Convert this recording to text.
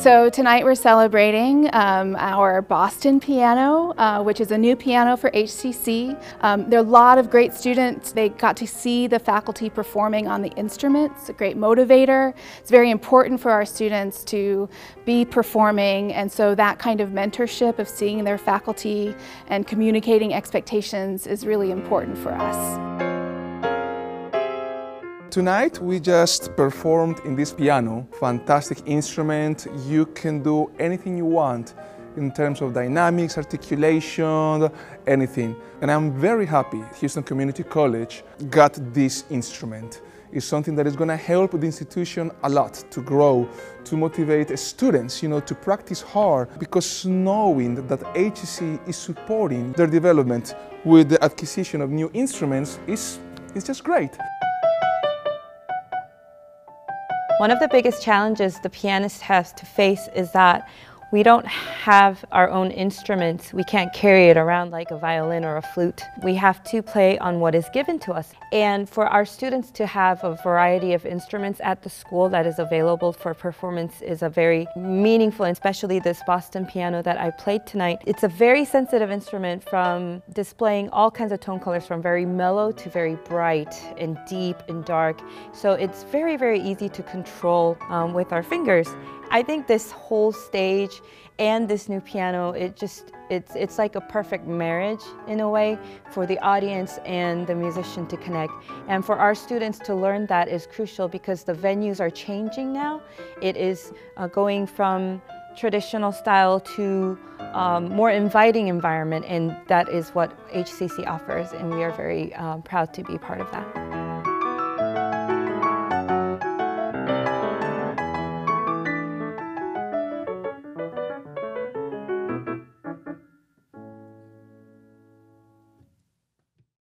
So tonight we're celebrating um, our Boston piano, uh, which is a new piano for HCC. Um, there are a lot of great students. They got to see the faculty performing on the instruments, a great motivator. It's very important for our students to be performing and so that kind of mentorship of seeing their faculty and communicating expectations is really important for us. Tonight we just performed in this piano, fantastic instrument. You can do anything you want in terms of dynamics, articulation, anything. And I'm very happy Houston Community College got this instrument. It's something that is going to help the institution a lot to grow, to motivate students, you know, to practice hard because knowing that HCC is supporting their development with the acquisition of new instruments is, is just great. One of the biggest challenges the pianist has to face is that we don't have our own instruments. We can't carry it around like a violin or a flute. We have to play on what is given to us. And for our students to have a variety of instruments at the school that is available for performance is a very meaningful, and especially this Boston piano that I played tonight. It's a very sensitive instrument from displaying all kinds of tone colors from very mellow to very bright and deep and dark. So it's very, very easy to control um, with our fingers. I think this whole stage and this new piano, it just, it's, it's like a perfect marriage in a way for the audience and the musician to connect. And for our students to learn that is crucial because the venues are changing now. It is uh, going from traditional style to um, more inviting environment and that is what HCC offers and we are very um, proud to be part of that.